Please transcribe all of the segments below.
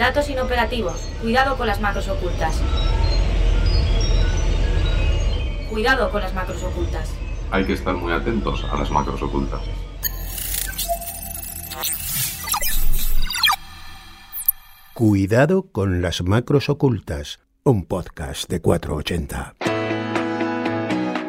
Datos inoperativos. Cuidado con las macros ocultas. Cuidado con las macros ocultas. Hay que estar muy atentos a las macros ocultas. Cuidado con las macros ocultas, un podcast de 480.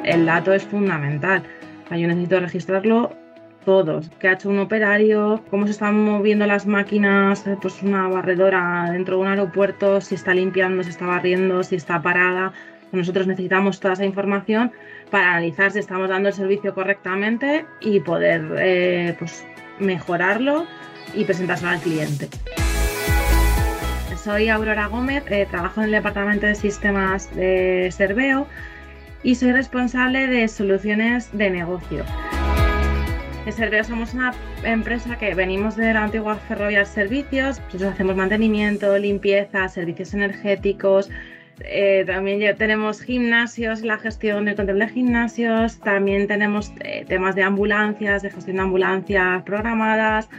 El dato es fundamental. Yo necesito registrarlo todos, qué ha hecho un operario, cómo se están moviendo las máquinas, eh, pues una barredora dentro de un aeropuerto, si está limpiando, si está barriendo, si está parada. Nosotros necesitamos toda esa información para analizar si estamos dando el servicio correctamente y poder eh, pues, mejorarlo y presentárselo al cliente. Soy Aurora Gómez, eh, trabajo en el departamento de sistemas de Serveo y soy responsable de soluciones de negocio. En Serveo somos una empresa que venimos de la antigua Ferrovial Servicios, nosotros hacemos mantenimiento, limpieza, servicios energéticos, eh, también tenemos gimnasios, la gestión del control de gimnasios, también tenemos eh, temas de ambulancias, de gestión de ambulancias programadas,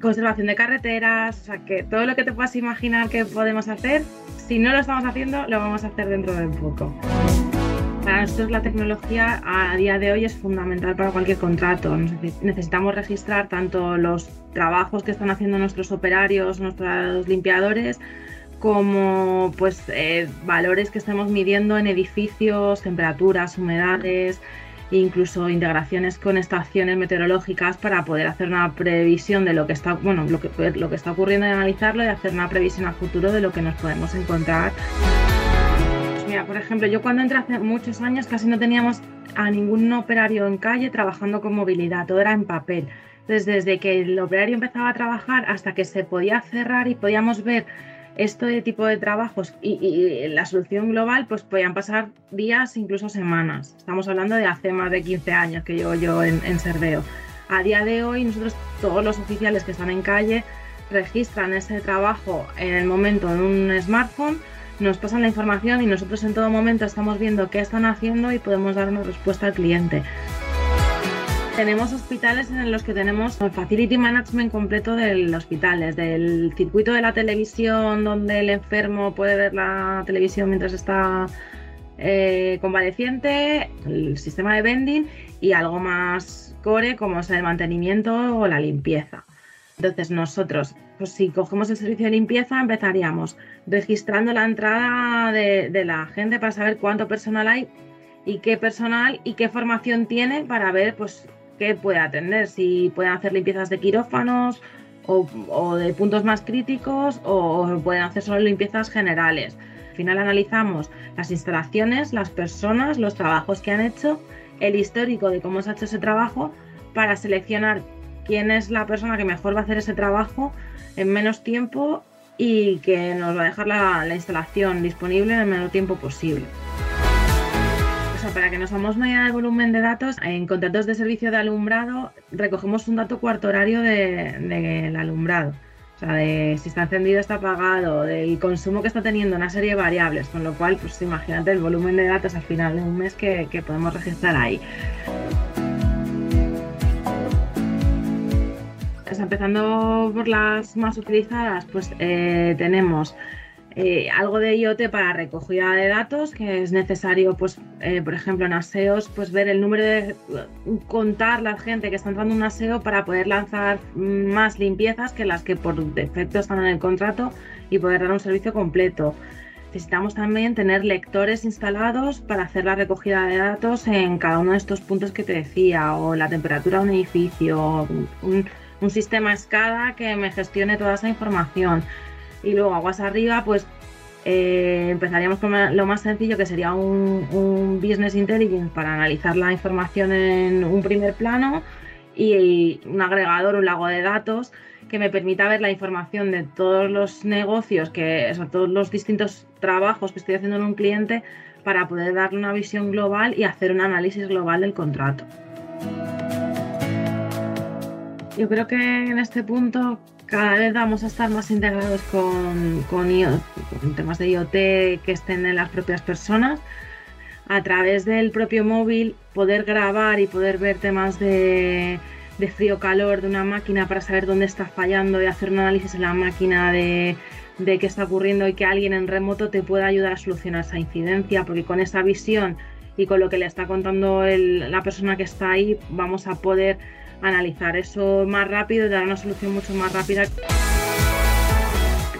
conservación de carreteras, o sea que todo lo que te puedas imaginar que podemos hacer, si no lo estamos haciendo, lo vamos a hacer dentro de poco. Para nosotros la tecnología a día de hoy es fundamental para cualquier contrato. Necesitamos registrar tanto los trabajos que están haciendo nuestros operarios, nuestros limpiadores, como pues eh, valores que estemos midiendo en edificios, temperaturas, humedades, incluso integraciones con estaciones meteorológicas para poder hacer una previsión de lo que está, bueno, lo que, lo que está ocurriendo y analizarlo y hacer una previsión a futuro de lo que nos podemos encontrar por ejemplo, yo cuando entré hace muchos años casi no teníamos a ningún operario en calle trabajando con movilidad, todo era en papel. Entonces, desde que el operario empezaba a trabajar hasta que se podía cerrar y podíamos ver este tipo de trabajos y, la solución global, pues podían pasar días, incluso semanas. Estamos hablando de hace más de 15 años que llevo yo en, en Serveo. A día de hoy, nosotros, todos los oficiales que están en calle, registran ese trabajo en el momento en un smartphone nos pasan la información y nosotros en todo momento estamos viendo qué están haciendo y podemos dar una respuesta al cliente. Tenemos hospitales en los que tenemos el facility management completo del hospital, desde el circuito de la televisión donde el enfermo puede ver la televisión mientras está eh, convaleciente, el sistema de vending y algo más core como es el mantenimiento o la limpieza. Entonces nosotros, pues si cogemos el servicio de limpieza, empezaríamos registrando la entrada de, la gente para saber cuánto personal hay y qué personal y qué formación tiene para ver pues qué puede atender, si pueden hacer limpiezas de quirófanos o, de puntos más críticos o, pueden hacer solo limpiezas generales. Al final analizamos las instalaciones, las personas, los trabajos que han hecho, el histórico de cómo se ha hecho ese trabajo para seleccionar quién es la persona que mejor va a hacer ese trabajo en menos tiempo y que nos va a dejar la, instalación disponible en el menor tiempo posible. O sea, para que nos hagamos una idea del volumen de datos, en contratos de servicio de alumbrado recogemos un dato cuarto horario del de, alumbrado. O sea, de si está encendido, está apagado, del consumo que está teniendo, una serie de variables, con lo cual, pues imagínate el volumen de datos al final de un mes que, que podemos registrar ahí. Empezando por las más utilizadas, pues eh, tenemos eh, algo de IoT para recogida de datos, que es necesario, pues, eh, por ejemplo, en aseos, pues ver el número de contar la gente que está entrando en un aseo para poder lanzar más limpiezas que las que por defecto están en el contrato y poder dar un servicio completo. Necesitamos también tener lectores instalados para hacer la recogida de datos en cada uno de estos puntos que te decía, o la temperatura de un edificio, un, un sistema SCADA que me gestione toda esa información. Y luego aguas arriba, pues eh, empezaríamos con lo más sencillo que sería un, business intelligence para analizar la información en un primer plano y un agregador, un lago de datos que me permita ver la información de todos los negocios, que, o todos los distintos trabajos que estoy haciendo en un cliente para poder darle una visión global y hacer un análisis global del contrato. Yo creo que en este punto cada vez vamos a estar más integrados con, con, temas de IoT que estén en las propias personas. A través del propio móvil poder grabar y poder ver temas de, frío-calor de una máquina para saber dónde está fallando y hacer un análisis en la máquina de, de qué está ocurriendo y que alguien en remoto te pueda ayudar a solucionar esa incidencia, porque con esa visión y con lo que le está contando la persona que está ahí, vamos a poder analizar eso más rápido y dar una solución mucho más rápida.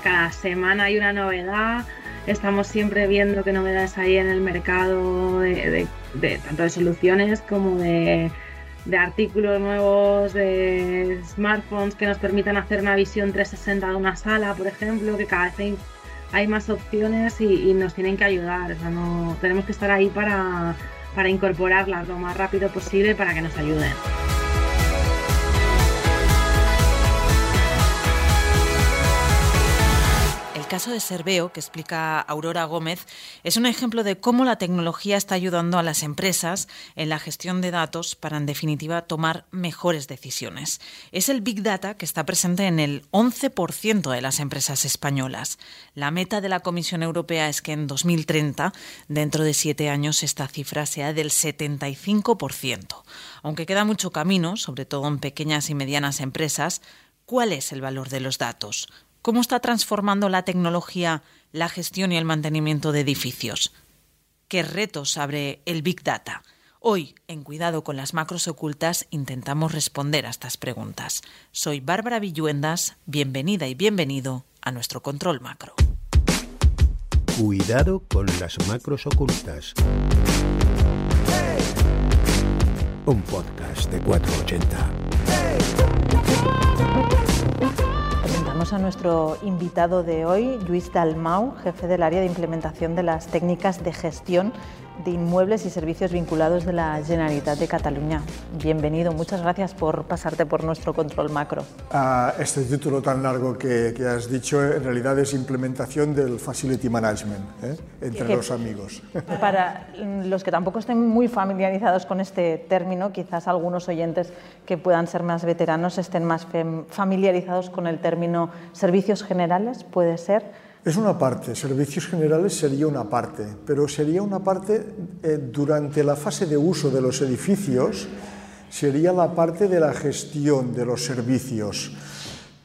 Cada semana hay una novedad, estamos siempre viendo qué novedades hay en el mercado de, tanto de soluciones como de, de, artículos nuevos, de smartphones que nos permitan hacer una visión 360 de una sala, por ejemplo, que cada vez hay, más opciones y, nos tienen que ayudar. no, tenemos que estar ahí para, para incorporarlas lo más rápido posible para que nos ayuden. Caso de Serveo, que explica Aurora Gómez, es un ejemplo de cómo la tecnología está ayudando a las empresas en la gestión de datos para, en definitiva, tomar mejores decisiones. Es el Big Data que está presente en el 11% de las empresas españolas. La meta de la Comisión Europea es que en 2030, dentro de siete años, esta cifra sea del 75%. Aunque queda mucho camino, sobre todo en pequeñas y medianas empresas, ¿cuál es el valor de los datos? ¿Cómo está transformando la tecnología la gestión y el mantenimiento de edificios? ¿Qué retos abre el Big Data? Hoy, en Cuidado con las Macros Ocultas, intentamos responder a estas preguntas. Soy Bárbara Villuendas, bienvenida y bienvenido a nuestro control macro. Cuidado con las Macros Ocultas. Un podcast de 480 a nuestro invitado de hoy, Luis Dalmau, jefe del área de implementación de las técnicas de gestión de inmuebles y servicios vinculados de la Generalitat de Cataluña. Bienvenido, muchas gracias por pasarte por nuestro control macro. Ah, este título tan largo que, has dicho en realidad es implementación del Facility Management ¿eh? entre los amigos. Para los que tampoco estén muy familiarizados con este término, quizás algunos oyentes que puedan ser más veteranos estén más familiarizados con el término servicios generales, puede ser. Es una parte, servicios generales sería una parte, pero sería una parte eh, durante la fase de uso de los edificios, sería la parte de la gestión de los servicios.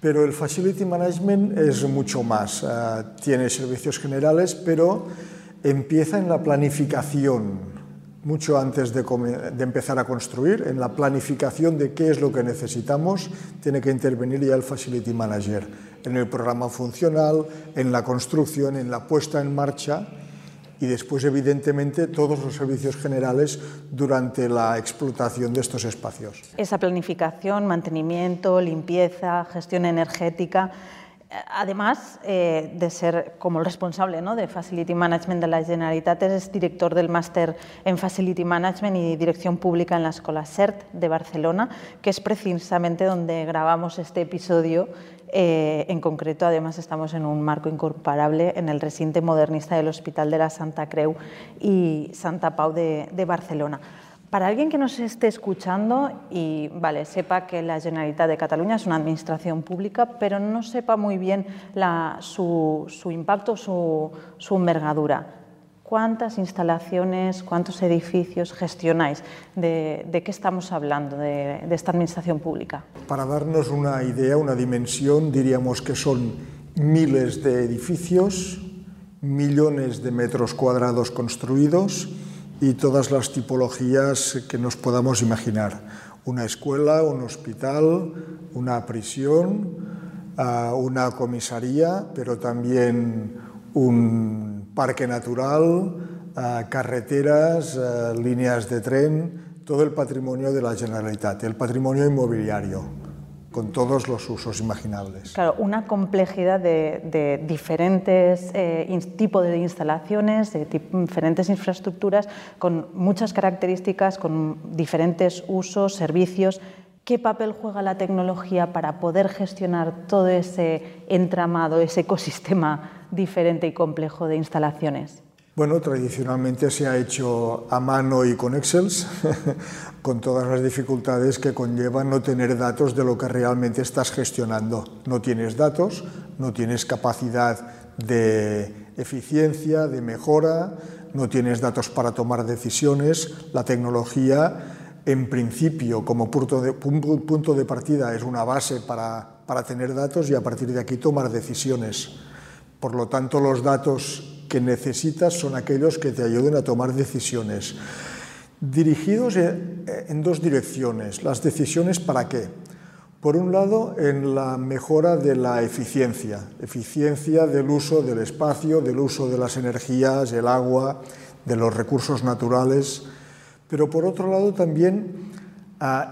Pero el Facility Management es mucho más. Eh, tiene servicios generales, pero empieza en la planificación, mucho antes de, de, empezar a construir, en la planificación de qué es lo que necesitamos, tiene que intervenir ya el Facility Manager en el programa funcional, en la construcción, en la puesta en marcha y después, evidentemente, todos los servicios generales durante la explotación de estos espacios. Esa planificación, mantenimiento, limpieza, gestión energética Además eh, de ser como el responsable ¿no? de Facility Management de la Generalitat, es director del máster en Facility Management y Dirección Pública en la Escuela CERT de Barcelona, que es precisamente donde grabamos este episodio. Eh, en concreto, además, estamos en un marco incomparable en el recinto modernista del Hospital de la Santa Creu y Santa Pau de, Barcelona. Para alguien que nos esté escuchando y vale, sepa que la Generalitat de Cataluña es una administración pública, pero no sepa muy bien su, impacto, su, envergadura, ¿cuántas instalaciones, cuántos edificios gestionáis? ¿De, qué estamos hablando de, de esta administración pública? Para darnos una idea, una dimensión, diríamos que son miles de edificios, millones de metros cuadrados construidos y todas las tipologías que nos podamos imaginar. Una escuela, un hospital, una prisión, ah, una comisaría, pero también un parque natural, ah, carreteras, ah, líneas de tren, todo el patrimonio de la Generalitat, el patrimonio inmobiliario con todos los usos imaginables. Claro, una complejidad de, diferentes eh, tipos de instalaciones, de diferentes infraestructuras, con muchas características, con diferentes usos, servicios. ¿Qué papel juega la tecnología para poder gestionar todo ese entramado, ese ecosistema diferente y complejo de instalaciones? Bueno, tradicionalmente se ha hecho a mano y con Excel, con todas las dificultades que conllevan no tener datos de lo que realmente estás gestionando. No tienes datos, no tienes capacidad de eficiencia, de mejora, no tienes datos para tomar decisiones. La tecnología, en principio, como punto de, partida, es una base para, para tener datos y a partir de aquí tomar decisiones Por lo tanto, los datos que necesitas son aquellos que te ayuden a tomar decisiones. Dirigidos en dos direcciones. Las decisiones para qué? Por un lado, en la mejora de la eficiencia, eficiencia del uso del espacio, del uso de las energías, el agua, de los recursos naturales, pero por otro lado también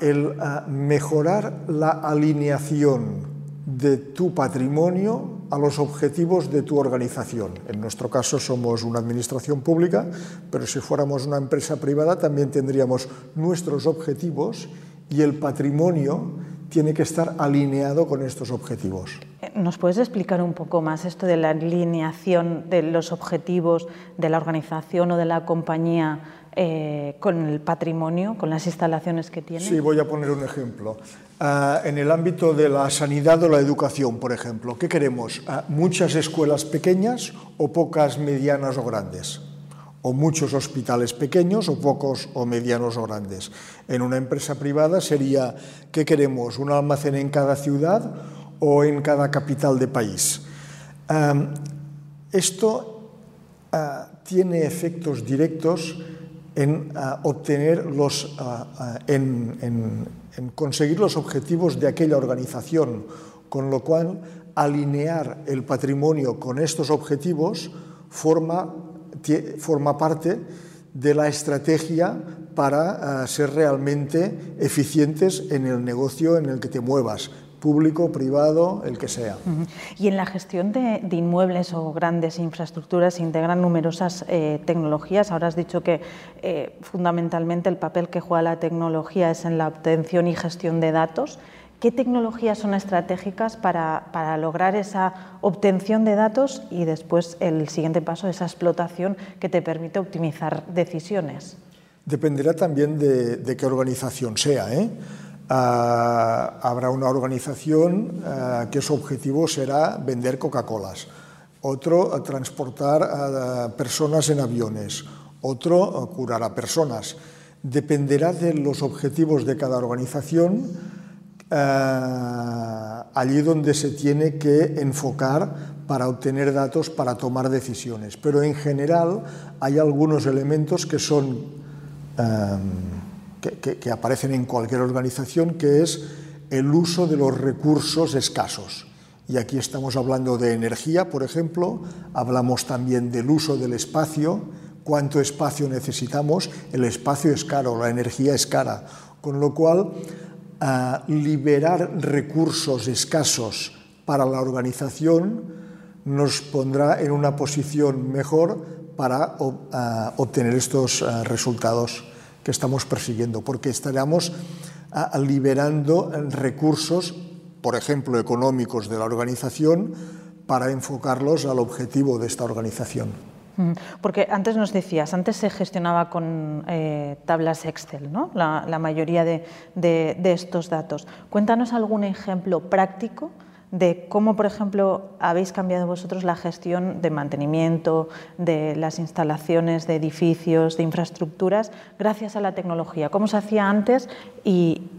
el mejorar la alineación de tu patrimonio a los objetivos de tu organización. En nuestro caso somos una administración pública, pero si fuéramos una empresa privada también tendríamos nuestros objetivos y el patrimonio tiene que estar alineado con estos objetivos. Eh, ¿Nos puedes explicar un poco más esto de la alineación de los objetivos de la organización o de la compañía eh, con el patrimonio, con las instalaciones que tiene? Sí, voy a poner un ejemplo. Ah, en el ámbito de la sanidad o la educación, por ejemplo, ¿qué queremos? Ah, ¿Muchas escuelas pequeñas o pocas medianas o grandes? o muchos hospitales pequeños o pocos o medianos o grandes. En una empresa privada sería, ¿qué queremos? ¿Un almacén en cada ciudad o en cada capital de país? esto ah, tiene efectos directos en obtener los, en, conseguir los objetivos de aquella organización, con lo cual alinear el patrimonio con estos objetivos forma forma parte de la estrategia para ser realmente eficientes en el negocio en el que te muevas, público, privado, el que sea. Y en la gestión de, de, inmuebles o grandes infraestructuras se integran numerosas eh, tecnologías. Ahora has dicho que eh, fundamentalmente el papel que juega la tecnología es en la obtención y gestión de datos. ¿Qué tecnologías son estratégicas para, para, lograr esa obtención de datos y después el siguiente paso, esa explotación que te permite optimizar decisiones? Dependerá también de, de qué organización sea. ¿eh? Uh, habrá una organización uh, que su objetivo será vender Coca-Colas, otro uh, transportar a personas en aviones, otro curar a personas. Dependerá de los objetivos de cada organización allí donde se tiene que enfocar para obtener datos para tomar decisiones. Pero en general hay algunos elementos que son que, aparecen en cualquier organización, que es el uso de los recursos escasos. Y aquí estamos hablando de energía, por ejemplo, hablamos también del uso del espacio, cuánto espacio necesitamos, el espacio es caro, la energía es cara, con lo cual a liberar recursos escasos para la organización nos pondrá en una posición mejor para uh, obtener estos uh, resultados que estamos persiguiendo, porque estaremos uh, liberando recursos, por ejemplo, económicos de la organización, para enfocarlos al objetivo de esta organización. Porque antes nos decías, antes se gestionaba con eh, tablas Excel, ¿no? la, mayoría de, estos datos. Cuéntanos algún ejemplo práctico de cómo, por ejemplo, habéis cambiado vosotros la gestión de mantenimiento, de las instalaciones de edificios, de infraestructuras, gracias a la tecnología. ¿Cómo se hacía antes y,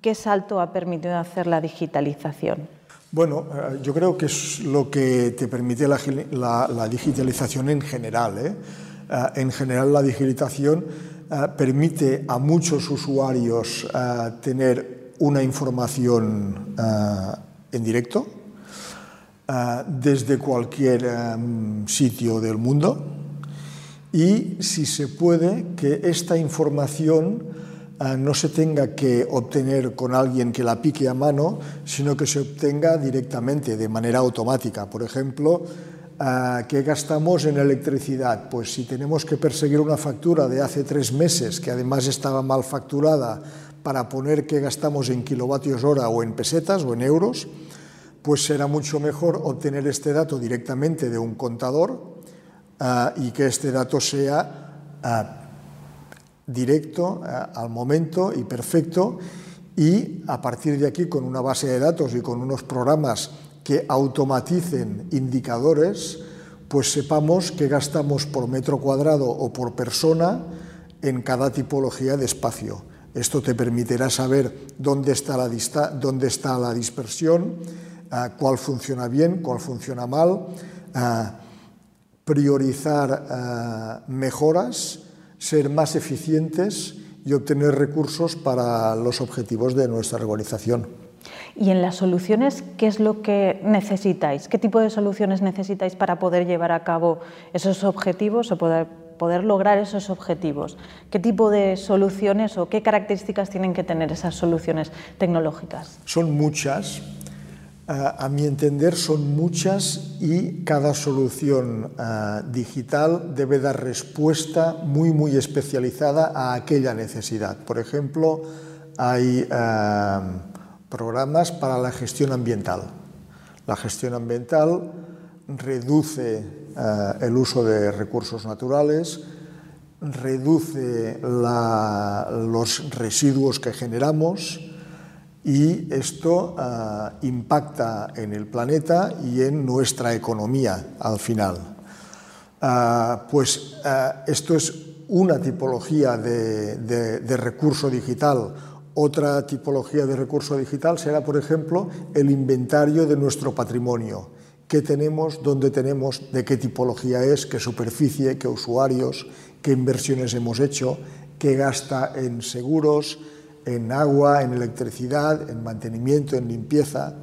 qué salto ha permitido hacer la digitalización? Bueno, eh, yo creo que es lo que te permite la, la, digitalización en general. ¿eh? Eh, en general, la digitalización eh, permite a muchos usuarios tener una información en directo desde cualquier sitio del mundo y, si se puede, que esta información Ah, no se tenga que obtener con alguien que la pique a mano, sino que se obtenga directamente, de manera automática. Por ejemplo, ¿qué gastamos en electricidad? Pues si tenemos que perseguir una factura de hace tres meses, que además estaba mal facturada, para poner qué gastamos en kilovatios hora o en pesetas o en euros, pues será mucho mejor obtener este dato directamente de un contador uh, y que este dato sea uh, directo, eh, al momento y perfecto, y a partir de aquí, con una base de datos y con unos programas que automaticen indicadores, pues sepamos qué gastamos por metro cuadrado o por persona en cada tipología de espacio. Esto te permitirá saber dónde está la, dónde está la dispersión, cuál funciona bien, cuál funciona mal, priorizar mejoras, ser más eficientes y obtener recursos para los objetivos de nuestra organización. Y en las soluciones, ¿qué es lo que necesitáis? ¿Qué tipo de soluciones necesitáis para poder llevar a cabo esos objetivos o poder, poder lograr esos objetivos? ¿Qué tipo de soluciones o qué características tienen que tener esas soluciones tecnológicas? Son muchas. a mi entender son muchas y cada solución digital debe dar respuesta muy muy especializada a aquella necesidad. Por ejemplo, hay programas para la gestión ambiental. La gestión ambiental reduce el uso de recursos naturales, reduce los residuos que generamos y esto eh, impacta en el planeta y en nuestra economía al final. Eh, pues esto es una tipología de recurso digital otra tipología de recurso digital será, por ejemplo, el inventario de nuestro patrimonio. ¿Qué tenemos? ¿Dónde tenemos? ¿De qué tipología es? ¿Qué superficie? ¿Qué usuarios? ¿Qué inversiones hemos hecho? ¿Qué gasta en seguros? en agua, en electricidad, en mantenimiento, en limpieza.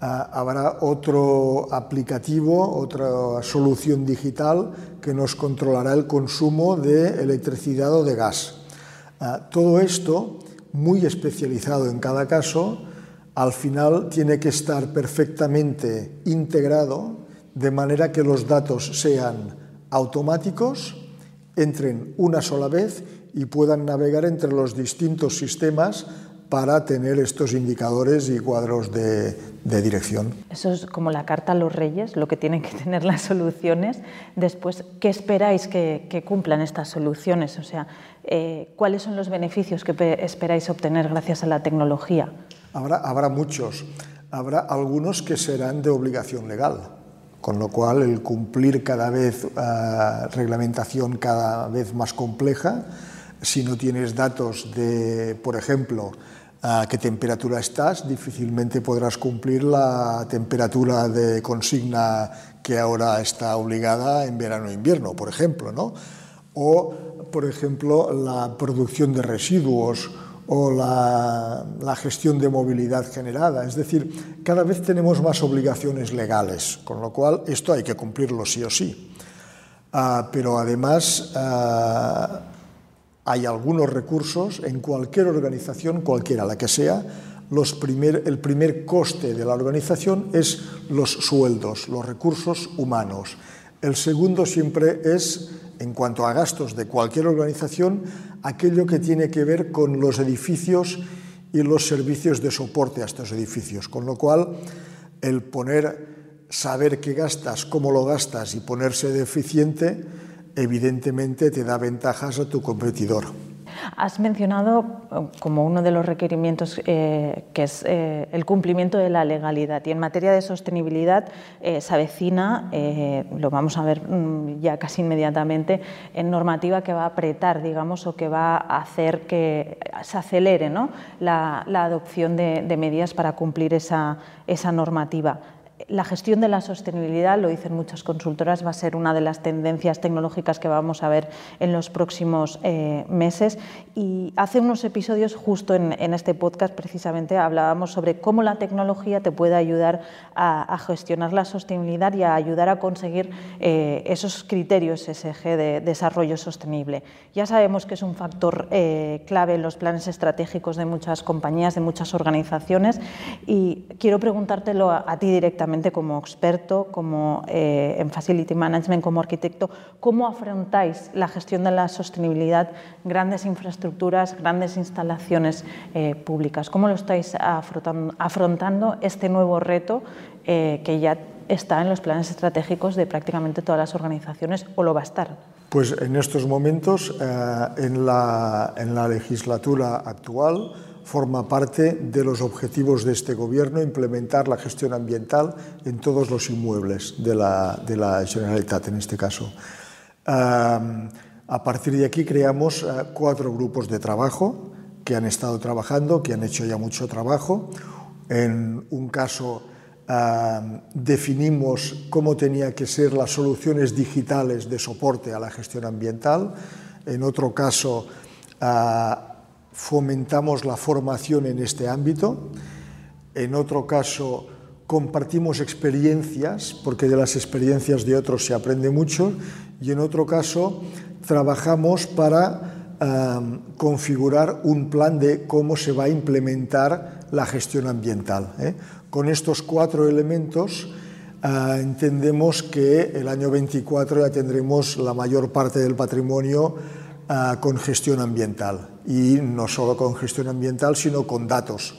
Ah, habrá otro aplicativo, otra solución digital que nos controlará el consumo de electricidad o de gas. Ah, todo esto muy especializado en cada caso, al final tiene que estar perfectamente integrado de manera que los datos sean automáticos, entren una sola vez y puedan navegar entre los distintos sistemas para tener estos indicadores y cuadros de, dirección. Eso es como la carta a los reyes, lo que tienen que tener las soluciones. Después, ¿qué esperáis que, que cumplan estas soluciones? O sea, eh, ¿cuáles son los beneficios que esperáis obtener gracias a la tecnología? Habrá, habrá muchos. Habrá algunos que serán de obligación legal, con lo cual el cumplir cada vez uh, reglamentación cada vez más compleja, si no tienes datos de, por ejemplo, a qué temperatura estás, difícilmente podrás cumplir la temperatura de consigna que ahora está obligada en verano e invierno, por ejemplo, ¿no? O, por ejemplo, la producción de residuos o la, gestión de movilidad generada. Es decir, cada vez tenemos más obligaciones legales, con lo cual esto hay que cumplirlo sí o sí. Uh, pero además, uh, hay algunos recursos en cualquier organización, cualquiera la que sea, los primer, el primer coste de la organización es los sueldos, los recursos humanos. El segundo siempre es, en cuanto a gastos de cualquier organización, aquello que tiene que ver con los edificios y los servicios de soporte a estos edificios. Con lo cual, el poner, saber qué gastas, cómo lo gastas y ponerse de eficiente, evidentemente te da ventajas a tu competidor. Has mencionado eh, como uno de los requerimientos eh, que es eh, el cumplimiento de la legalidad y en materia de sostenibilidad se avecina, lo vamos a ver mm, ya casi inmediatamente, en normativa que va a apretar, digamos, o que va a hacer que se acelere ¿no? la, adopción de, de, medidas para cumplir esa, esa normativa la gestión de la sostenibilidad, lo dicen muchas consultoras, va a ser una de las tendencias tecnológicas que vamos a ver en los próximos eh, meses. Y hace unos episodios, justo en, este podcast, precisamente hablábamos sobre cómo la tecnología te puede ayudar a, gestionar la sostenibilidad y a ayudar a conseguir eh, esos criterios SG de desarrollo sostenible. Ya sabemos que es un factor eh, clave en los planes estratégicos de muchas compañías, de muchas organizaciones, y quiero preguntártelo a ti directamente como experto, como eh, en Facility Management, como arquitecto, ¿cómo afrontáis la gestión de la sostenibilidad, grandes infraestructuras, grandes instalaciones eh, públicas? ¿Cómo lo estáis afrontando, este nuevo reto eh, que ya está en los planes estratégicos de prácticamente todas las organizaciones o lo va a estar? Pues en estos momentos, en la, en la legislatura actual, forma parte de los objetivos de este Gobierno implementar la gestión ambiental en todos los inmuebles de la, de la Generalitat, en este caso. a partir de aquí creamos eh, cuatro grupos de trabajo que han estado trabajando, que han hecho ya mucho trabajo. En un caso ah, definimos cómo tenía que ser las soluciones digitales de soporte a la gestión ambiental. En otro caso, ah, fomentamos la formación en este ámbito. En otro caso, compartimos experiencias, porque de las experiencias de otros se aprende mucho. Y en otro caso, trabajamos para configurar un plan de cómo se va a implementar la gestión ambiental. ¿eh? Con estos cuatro elementos ah, entendemos que el año 24 ya tendremos la mayor parte del patrimonio ah, con gestión ambiental y no solo con gestión ambiental, sino con datos.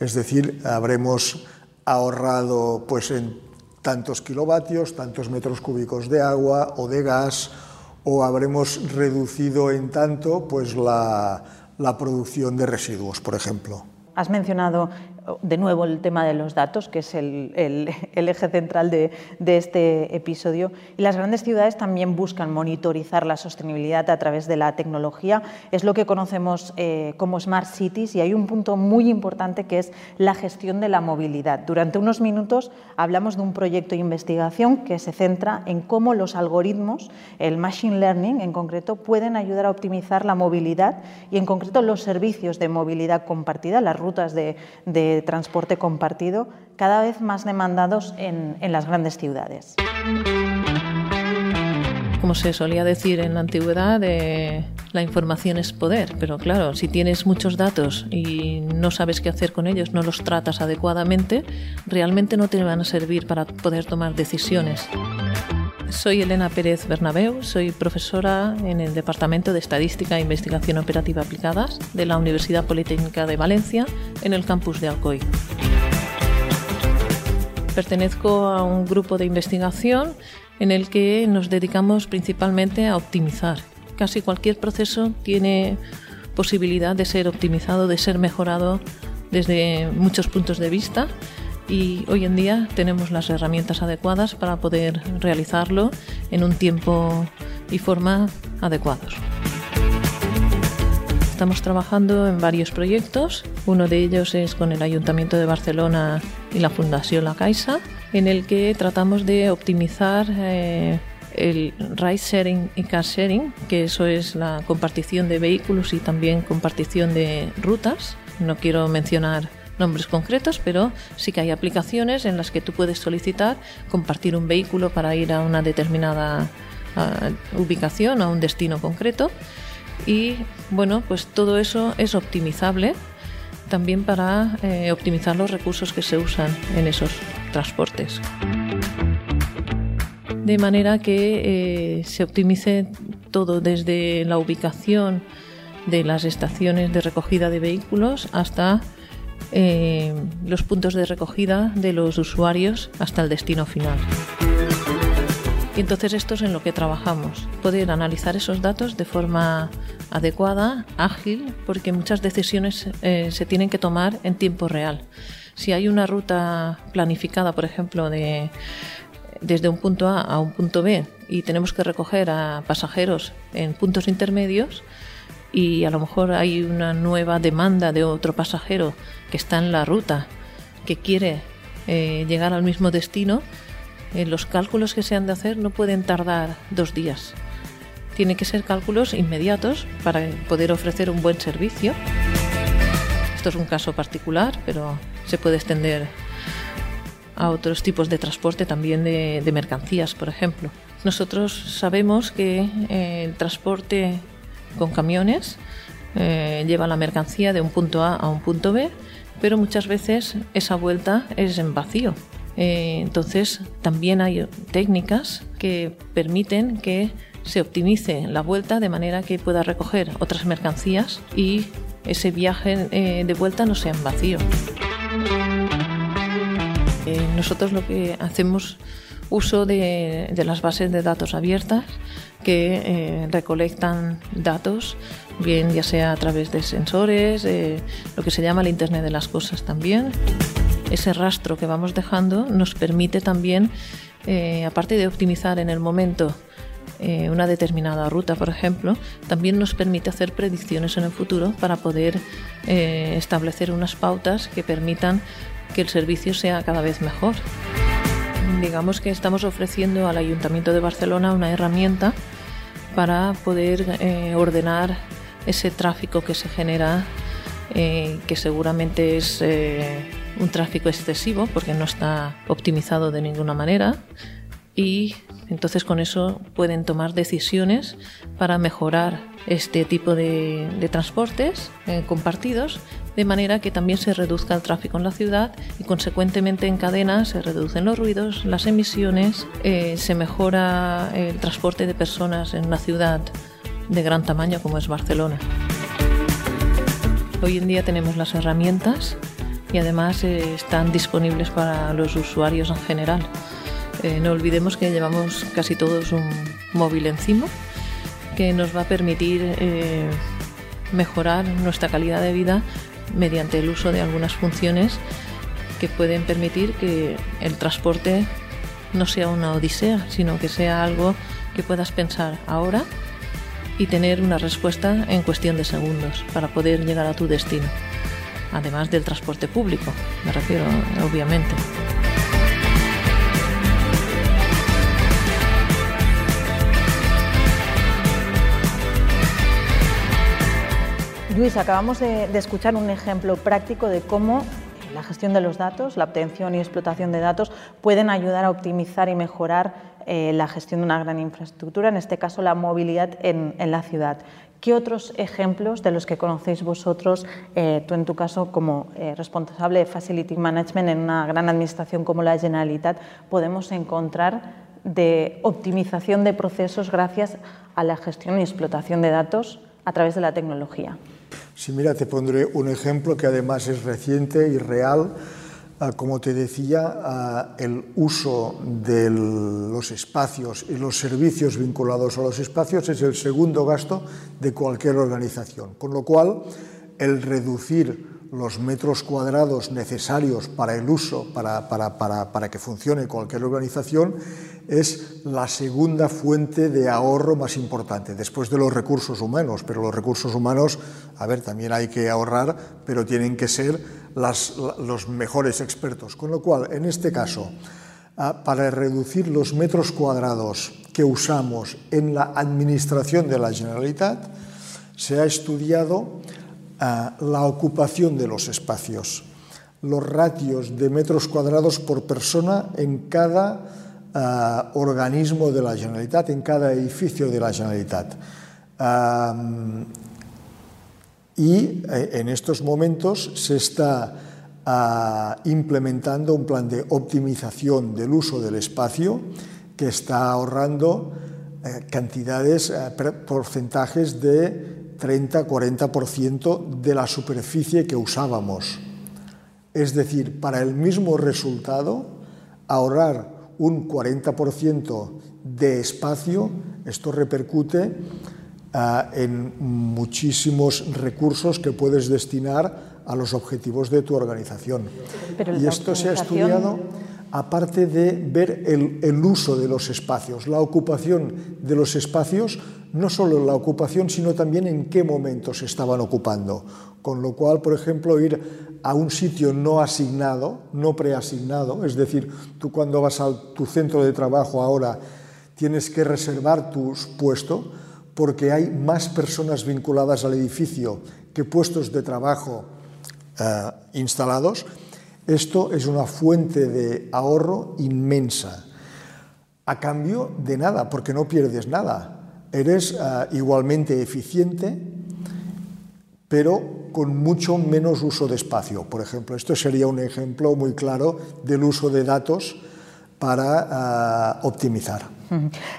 Es decir, habremos ahorrado pues, en tantos kilovatios, tantos metros cúbicos de agua o de gas o habremos reducido en tanto pues, la, la producción de residuos, por ejemplo. Has mencionado de nuevo el tema de los datos, que es el, eje central de, este episodio. Y las grandes ciudades también buscan monitorizar la sostenibilidad a través de la tecnología. Es lo que conocemos eh, como Smart Cities y hay un punto muy importante que es la gestión de la movilidad. Durante unos minutos hablamos de un proyecto de investigación que se centra en cómo los algoritmos, el Machine Learning en concreto, pueden ayudar a optimizar la movilidad y en concreto los servicios de movilidad compartida, las rutas de transporte compartido cada vez más demandados en, en las grandes ciudades. Como se solía decir en la antigüedad, la información es poder, pero claro, si tienes muchos datos y no sabes qué hacer con ellos, no los tratas adecuadamente, realmente no te van a servir para poder tomar decisiones. Soy Elena Pérez Bernabeu, soy profesora en el Departamento de Estadística e Investigación Operativa Aplicadas de la Universidad Politécnica de Valencia en el campus de Alcoy. Pertenezco a un grupo de investigación en el que nos dedicamos principalmente a optimizar. Casi cualquier proceso tiene posibilidad de ser optimizado, de ser mejorado desde muchos puntos de vista y hoy en día tenemos las herramientas adecuadas para poder realizarlo en un tiempo y forma adecuados. Estamos trabajando en varios proyectos. Uno de ellos es con el Ayuntamiento de Barcelona y la Fundación La Caixa, en el que tratamos de optimizar eh, el ride sharing y car sharing, que eso es la compartición de vehículos y también compartición de rutas. No quiero mencionar nombres concretos, pero sí que hay aplicaciones en las que tú puedes solicitar compartir un vehículo para ir a una determinada ubicación, a un destino concreto. Y bueno, pues todo eso es optimizable también para eh, optimizar los recursos que se usan en esos transportes. De manera que eh, se optimice todo desde la ubicación de las estaciones de recogida de vehículos hasta eh, los puntos de recogida de los usuarios hasta el destino final. Y entonces esto es en lo que trabajamos, poder analizar esos datos de forma adecuada, ágil, porque muchas decisiones eh, se tienen que tomar en tiempo real. Si hay una ruta planificada, por ejemplo, de, desde un punto A a un punto B y tenemos que recoger a pasajeros en puntos intermedios, y a lo mejor hay una nueva demanda de otro pasajero que está en la ruta, que quiere eh, llegar al mismo destino, eh, los cálculos que se han de hacer no pueden tardar dos días. Tienen que ser cálculos inmediatos para poder ofrecer un buen servicio. Esto es un caso particular, pero se puede extender a otros tipos de transporte, también de, mercancías, por ejemplo. Nosotros sabemos que eh, el transporte con camiones, eh, lleva la mercancía de un punto A a un punto B, pero muchas veces esa vuelta es en vacío. Eh, entonces también hay técnicas que permiten que se optimice la vuelta de manera que pueda recoger otras mercancías y ese viaje eh, de vuelta no sea en vacío. nosotros lo que hacemos uso de, las bases de datos abiertas que eh, recolectan datos, bien ya sea a través de sensores, eh, lo que se llama el Internet de las Cosas también. Ese rastro que vamos dejando nos permite también, eh, aparte de optimizar en el momento una determinada ruta, por ejemplo, también nos permite hacer predicciones en el futuro para poder establecer unas pautas que permitan que el servicio sea cada vez mejor. Digamos que estamos ofreciendo al Ayuntamiento de Barcelona una herramienta para poder eh, ordenar ese tráfico que se genera, eh, que seguramente es eh, un tráfico excesivo porque no está optimizado de ninguna manera y entonces con eso pueden tomar decisiones para mejorar este tipo de, transportes compartidos de manera que también se reduzca el tráfico en la ciudad y consecuentemente en cadena se reducen los ruidos, las emisiones, eh, se mejora el transporte de personas en una ciudad de gran tamaño como es Barcelona. Hoy en día tenemos las herramientas y además eh, están disponibles para los usuarios en general. Eh, no olvidemos que llevamos casi todos un móvil encima que nos va a permitir mejorar nuestra calidad de vida mediante el uso de algunas funciones que pueden permitir que el transporte no sea una odisea, sino que sea algo que puedas pensar ahora y tener una respuesta en cuestión de segundos para poder llegar a tu destino. Además del transporte público, me refiero, obviamente. Luis, acabamos de, escuchar un ejemplo práctico de cómo la gestión de los datos, la obtención y explotación de datos pueden ayudar a optimizar y mejorar eh, la gestión de una gran infraestructura, en este caso la movilidad en, la ciudad. ¿Qué otros ejemplos de los que conocéis vosotros, eh, tú en tu caso como eh, responsable de Facility Management en una gran administración como la Generalitat, podemos encontrar de optimización de procesos gracias a la gestión y explotación de datos a través de la tecnología? Sí, mira, te pondré un ejemplo que además es reciente y real. Ah, como te decía, ah, el uso de los espacios y los servicios vinculados a los espacios es el segundo gasto de cualquier organización, con lo cual el reducir los metros cuadrados necesarios para el uso, para, para, para, para, que funcione cualquier organización, es la segunda fuente de ahorro más importante, después de los recursos humanos. Pero los recursos humanos, a ver, también hay que ahorrar, pero tienen que ser las, los mejores expertos. Con lo cual, en este caso, ah, para reducir los metros cuadrados que usamos en la administración de la Generalitat, se ha estudiado la ocupación de los espacios, los ratios de metros cuadrados por persona en cada ah, organismo de la Generalitat, en cada edificio de la Generalitat. y eh, en estos momentos se está ah, implementando un plan de optimización del uso del espacio que está ahorrando eh, cantidades, eh, porcentajes de 30-40% de la superficie que usábamos. Es decir, para el mismo resultado, ahorrar un 40% de espacio, esto repercute uh, en muchísimos recursos que puedes destinar a los objetivos de tu organización. Pero y esto se ha estudiado aparte de ver el, uso de los espacios, la ocupación de los espacios, no solo la ocupación, sino también en qué momento se estaban ocupando. Con lo cual, por ejemplo, ir a un sitio no asignado, no preasignado, es decir, tú cuando vas a tu centro de trabajo ahora tienes que reservar tu puesto porque hay más personas vinculadas al edificio que puestos de trabajo eh, instalados, esto es una fuente de ahorro inmensa, a cambio de nada, porque no pierdes nada. Eres uh, igualmente eficiente, pero con mucho menos uso de espacio. Por ejemplo, esto sería un ejemplo muy claro del uso de datos para uh, optimizar.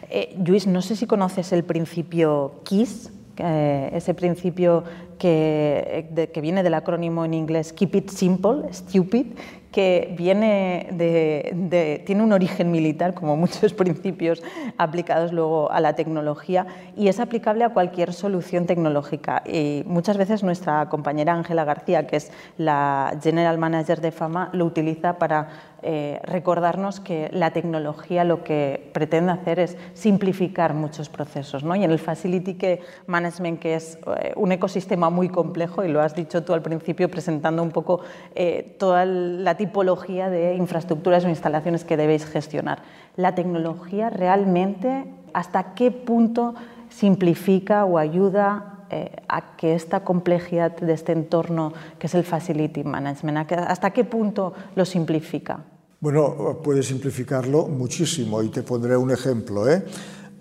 Eh, Luis, no sé si conoces el principio KISS, eh, ese principio que, de, que, viene del acrónimo en inglés Keep It Simple, Stupid, que viene de, de, tiene un origen militar, como muchos principios aplicados luego a la tecnología, y es aplicable a cualquier solución tecnológica. Y muchas veces nuestra compañera Ángela García, que es la General Manager de Fama, lo utiliza para eh, recordarnos que la tecnología lo que pretende hacer es simplificar muchos procesos. ¿no? Y en el Facility Management, que es eh, un ecosistema muy complejo, y lo has dicho tú al principio presentando un poco eh, toda la tipología de infraestructuras o instalaciones que debéis gestionar. ¿La tecnología realmente hasta qué punto simplifica o ayuda eh, a que esta complejidad de este entorno que es el facility management, hasta qué punto lo simplifica? Bueno, puede simplificarlo muchísimo y te pondré un ejemplo. ¿eh?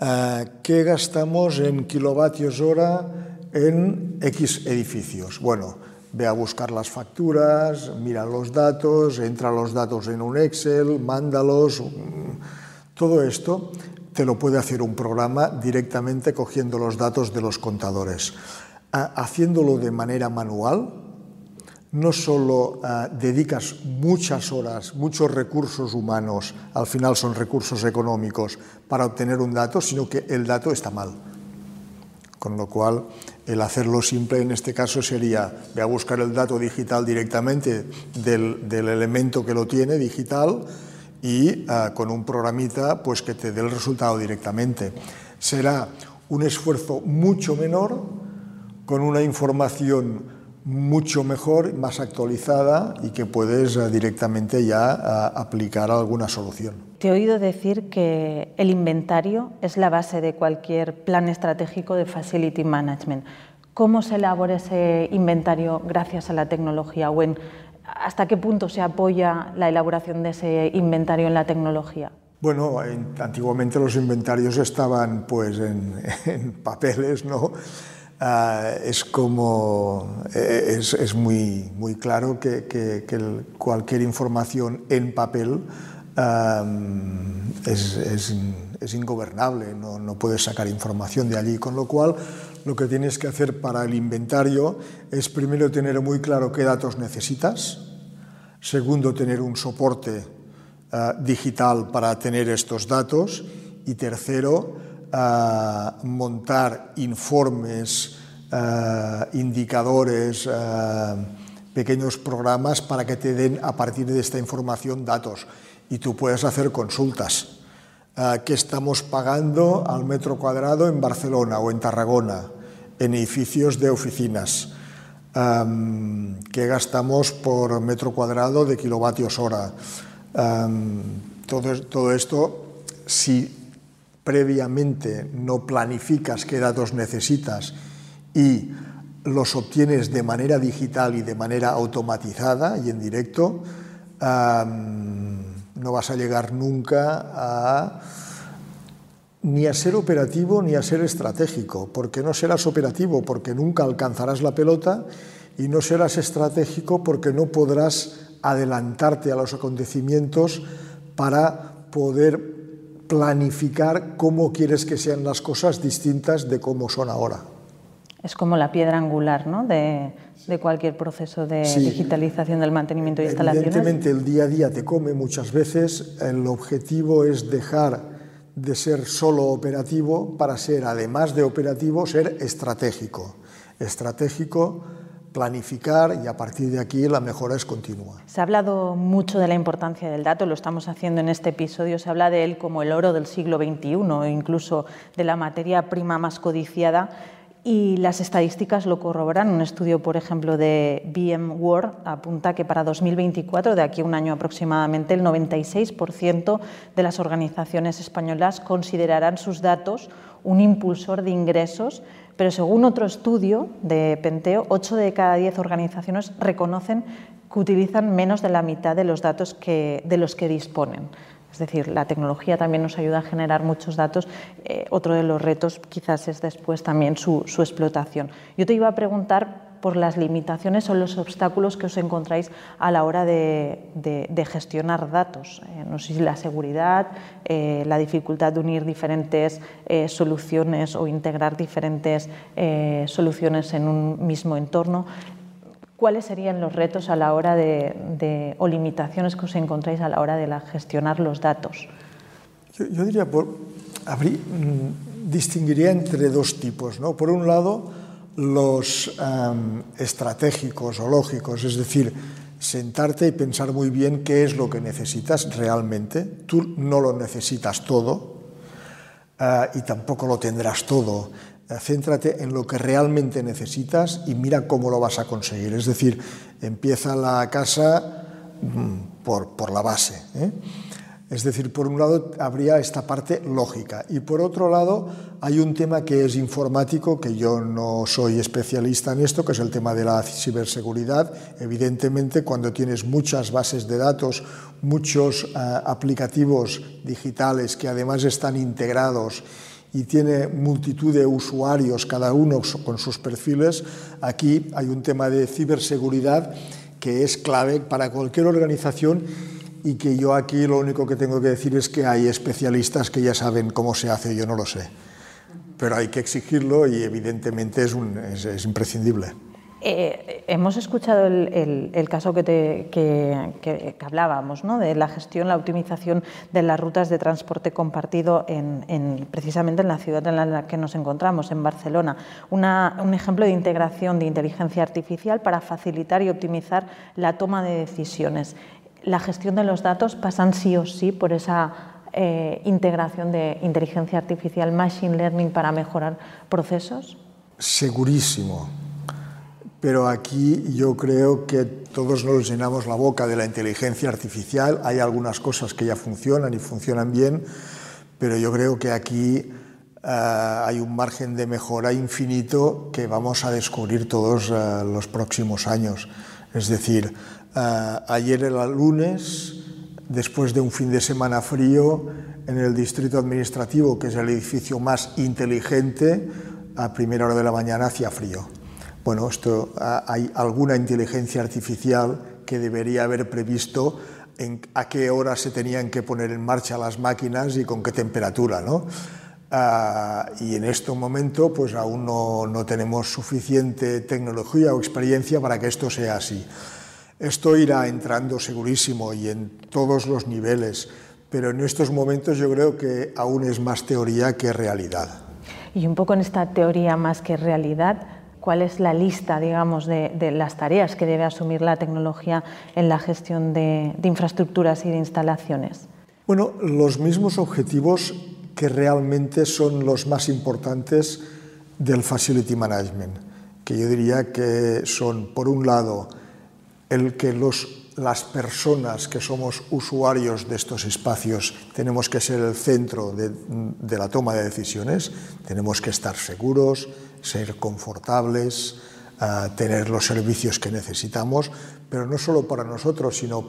Uh, ¿Qué gastamos en kilovatios hora en X edificios? Bueno, ve a buscar las facturas, mira los datos, entra los datos en un Excel, mándalos, mm, todo esto te lo puede hacer un programa directamente cogiendo los datos de los contadores. Haciéndolo de manera manual, no solo uh, dedicas muchas horas, muchos recursos humanos, al final son recursos económicos, para obtener un dato, sino que el dato está mal. Con lo cual, el hacerlo simple en este caso sería, ve a buscar el dato digital directamente del, elemento que lo tiene digital y uh, con un programita pues que te dé el resultado directamente. Será un esfuerzo mucho menor con una información mucho mejor, más actualizada y que puedes uh, directamente ya uh, aplicar alguna solución. Te he oído decir que el inventario es la base de cualquier plan estratégico de facility management. ¿Cómo se elabora ese inventario gracias a la tecnología? ¿O en, hasta qué punto se apoya la elaboración de ese inventario en la tecnología? Bueno, en, antiguamente los inventarios estaban pues en, en papeles, ¿no? Uh, es como es, es, muy, muy claro que, que, que el, cualquier información en papel um, es, es, es, ingobernable, no, no puedes sacar información de allí, con lo cual lo que tienes que hacer para el inventario es primero tener muy claro qué datos necesitas, segundo tener un soporte uh, digital para tener estos datos y tercero uh, montar informes, uh, indicadores, pequeños programas para que te den a partir de esta información datos y tú puedes hacer consultas. Uh, ¿Qué estamos pagando al metro cuadrado en Barcelona o en Tarragona, en edificios de oficinas? Um, ¿Qué gastamos por metro cuadrado de kilovatios hora? Um, todo, esto, si previamente no planificas qué datos necesitas y los obtienes de manera digital y de manera automatizada y en directo, um, no vas a llegar nunca a ni a ser operativo ni a ser estratégico, porque no serás operativo, porque nunca alcanzarás la pelota, y no serás estratégico porque no podrás adelantarte a los acontecimientos para poder planificar cómo quieres que sean las cosas distintas de cómo son ahora. Es como la piedra angular ¿no? de, de cualquier proceso de sí. digitalización del mantenimiento de instalaciones. Evidentemente el día a día te come muchas veces. El objetivo es dejar de ser solo operativo para ser, además de operativo, ser estratégico. Estratégico planificar y a partir de aquí la mejora es continua. Se ha hablado mucho de la importancia del dato, lo estamos haciendo en este episodio, se habla de él como el oro del siglo XXI incluso de la materia prima más codiciada y las estadísticas lo corroboran. Un estudio, por ejemplo, de World apunta que para 2024, de aquí a un año aproximadamente, el 96% de las organizaciones españolas considerarán sus datos un impulsor de ingresos, pero según otro estudio de Penteo, 8 de cada 10 organizaciones reconocen que utilizan menos de la mitad de los datos que, de los que disponen. Es decir, la tecnología también nos ayuda a generar muchos datos. Eh, otro de los retos quizás es después también su, su, explotación. Yo te iba a preguntar por las limitaciones o los obstáculos que os encontráis a la hora de, de, gestionar datos. Eh, no sé si la seguridad, eh, la dificultad de unir diferentes soluciones o integrar diferentes soluciones en un mismo entorno. ¿Cuáles serían los retos a la hora de, o limitaciones que os encontráis a la hora de gestionar los datos? Yo, diría, mmm, distinguiría entre dos tipos. ¿no? Por un lado, los estratégicos o lógicos, es decir, sentarte y pensar muy bien qué es lo que necesitas realmente. Tú no lo necesitas todo uh, y tampoco lo tendrás todo céntrate en lo que realmente necesitas y mira cómo lo vas a conseguir. Es decir, empieza la casa mm, por, por la base. ¿eh? Es decir, por un lado habría esta parte lógica y por otro lado hay un tema que es informático, que yo no soy especialista en esto, que es el tema de la ciberseguridad. Evidentemente, cuando tienes muchas bases de datos, muchos uh, aplicativos digitales que además están integrados y tiene multitud de usuarios, cada uno con sus perfiles, aquí hay un tema de ciberseguridad que es clave para cualquier organización y que yo aquí lo único que tengo que decir es que hay especialistas que ya saben cómo se hace, yo no lo sé. Pero hay que exigirlo y evidentemente es, es imprescindible. Eh, hemos escuchado el, caso que, te, que, hablábamos, ¿no? de la gestión, la optimización de las rutas de transporte compartido en, precisamente en la ciudad en la que nos encontramos, en Barcelona. Una, un ejemplo de integración de inteligencia artificial para facilitar y optimizar la toma de decisiones. La gestión de los datos pasan sí o sí por esa eh, integración de inteligencia artificial, machine learning para mejorar procesos? Segurísimo pero aquí yo creo que todos nos llenamos la boca de la inteligencia artificial. Hay algunas cosas que ya funcionan y funcionan bien, pero yo creo que aquí uh, hay un margen de mejora infinito que vamos a descubrir todos uh, los próximos años. Es decir, uh, ayer era lunes, después de un fin de semana frío, en el distrito administrativo, que es el edificio más inteligente, a primera hora de la mañana hacía frío bueno, esto, hay alguna inteligencia artificial que debería haber previsto a qué hora se tenían que poner en marcha las máquinas y con qué temperatura, ¿no? Uh, y en este momento pues aún no, no, tenemos suficiente tecnología o experiencia para que esto sea así. Esto irá entrando segurísimo y en todos los niveles, pero en estos momentos yo creo que aún es más teoría que realidad. Y un poco en esta teoría más que realidad, cuál es la lista, digamos, de, las tareas que debe asumir la tecnología en la gestión de, de, infraestructuras y de instalaciones. Bueno, los mismos objetivos que realmente son los más importantes del Facility Management, que yo diría que son, por un lado, el que los, las personas que somos usuarios de estos espacios tenemos que ser el centro de, la toma de decisiones, tenemos que estar seguros, ser confortables, uh, tener los servicios que necesitamos, pero no solo para nosotros, sino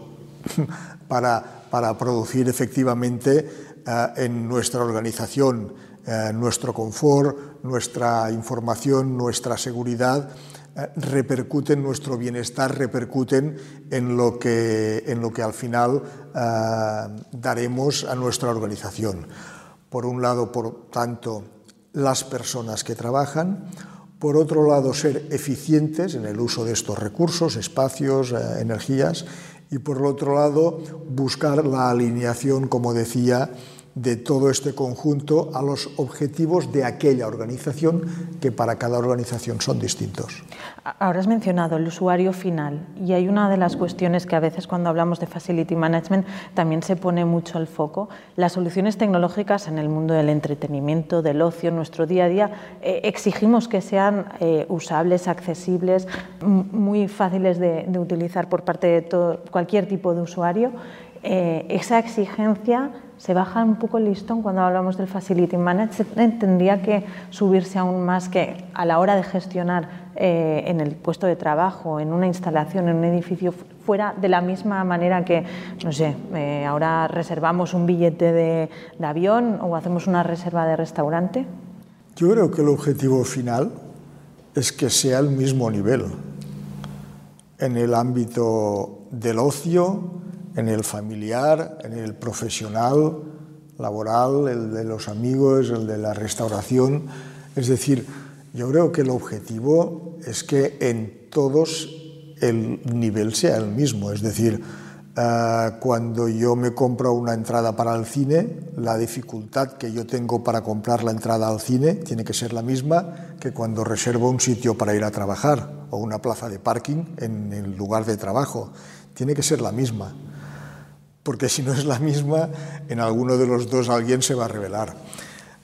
para, para producir efectivamente uh, en nuestra organización uh, nuestro confort, nuestra información, nuestra seguridad repercuten nuestro bienestar, repercuten en lo que, en lo que al final daremos a nuestra organización. Por un lado, por tanto, las personas que trabajan, por otro lado, ser eficientes en el uso de estos recursos, espacios, eh, energías, y por otro lado, buscar la alineación, como decía, de todo este conjunto a los objetivos de aquella organización que para cada organización son distintos. Ahora has mencionado el usuario final y hay una de las cuestiones que a veces cuando hablamos de facility management también se pone mucho el foco. Las soluciones tecnológicas en el mundo del entretenimiento, del ocio, nuestro día a día, eh, exigimos que sean eh, usables, accesibles, muy fáciles de, de, utilizar por parte de todo, cualquier tipo de usuario. Eh, esa exigencia se baja un poco el listón cuando hablamos del facility management, tendría que subirse aún más que a la hora de gestionar eh, en el puesto de trabajo, en una instalación, en un edificio, fuera de la misma manera que, no sé, eh, ahora reservamos un billete de, de avión o hacemos una reserva de restaurante? Yo creo que el objetivo final es que sea el mismo nivel en el ámbito del ocio, en el familiar, en el profesional, laboral, el de los amigos, el de la restauración. Es decir, yo creo que el objetivo es que en todos el nivel sea el mismo. Es decir, uh, cuando yo me compro una entrada para el cine, la dificultad que yo tengo para comprar la entrada al cine tiene que ser la misma que cuando reservo un sitio para ir a trabajar o una plaza de parking en el lugar de trabajo. Tiene que ser la misma porque si no es la misma, en alguno de los dos alguien se va a revelar.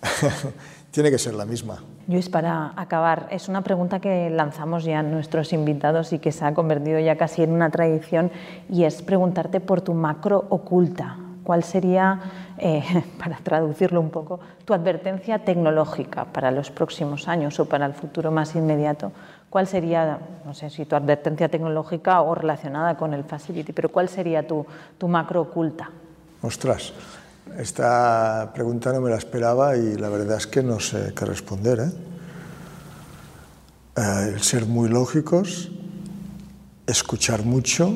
Tiene que ser la misma. Luis, para acabar, es una pregunta que lanzamos ya a nuestros invitados y que se ha convertido ya casi en una tradición y es preguntarte por tu macro oculta. ¿Cuál sería, eh, para traducirlo un poco, tu advertencia tecnológica para los próximos años o para el futuro más inmediato? ¿Cuál sería, no sé si tu advertencia tecnológica o relacionada con el Facility, pero cuál sería tu, tu macro oculta? Ostras, esta pregunta no me la esperaba y la verdad es que no sé qué responder. ¿eh? Eh, el ser muy lógicos, escuchar mucho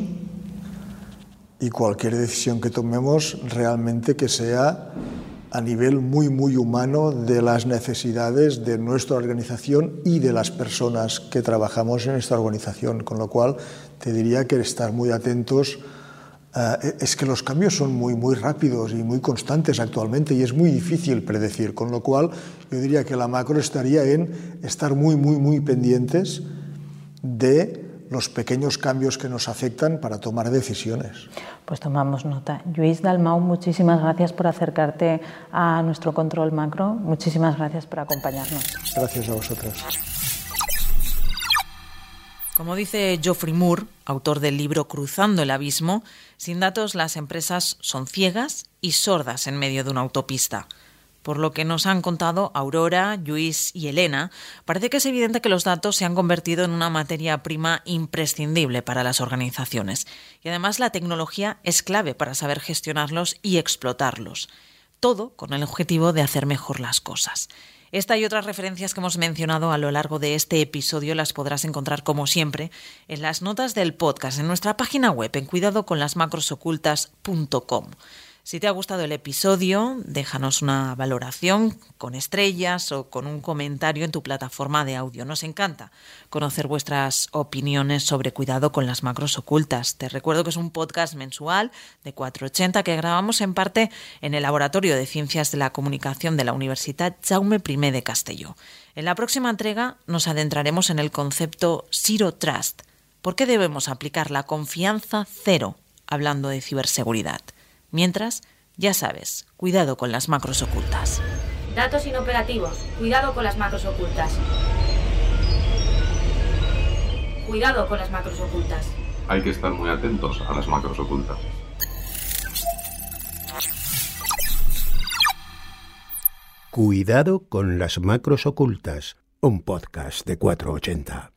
y cualquier decisión que tomemos realmente que sea a nivel muy, muy humano de las necesidades de nuestra organización y de las personas que trabajamos en esta organización. Con lo cual, te diría que estar muy atentos eh, es que los cambios son muy, muy rápidos y muy constantes actualmente y es muy difícil predecir, con lo cual yo diría que la macro estaría en estar muy, muy, muy pendientes de los pequeños cambios que nos afectan para tomar decisiones. Pues tomamos nota. Luis Dalmau, muchísimas gracias por acercarte a nuestro control macro. Muchísimas gracias por acompañarnos. Gracias a vosotros. Como dice Geoffrey Moore, autor del libro Cruzando el Abismo, sin datos las empresas son ciegas y sordas en medio de una autopista. Por lo que nos han contado Aurora, Luis y Elena, parece que es evidente que los datos se han convertido en una materia prima imprescindible para las organizaciones. Y además la tecnología es clave para saber gestionarlos y explotarlos. Todo con el objetivo de hacer mejor las cosas. Esta y otras referencias que hemos mencionado a lo largo de este episodio las podrás encontrar como siempre en las notas del podcast en nuestra página web en cuidadoconlasmacrosocultas.com. Si te ha gustado el episodio, déjanos una valoración con estrellas o con un comentario en tu plataforma de audio. Nos encanta conocer vuestras opiniones sobre cuidado con las macros ocultas. Te recuerdo que es un podcast mensual de 480 que grabamos en parte en el Laboratorio de Ciencias de la Comunicación de la Universidad Jaume I de Castelló. En la próxima entrega nos adentraremos en el concepto Zero Trust. ¿Por qué debemos aplicar la confianza cero hablando de ciberseguridad? Mientras, ya sabes, cuidado con las macros ocultas. Datos inoperativos. Cuidado con las macros ocultas. Cuidado con las macros ocultas. Hay que estar muy atentos a las macros ocultas. Cuidado con las macros ocultas, un podcast de 480.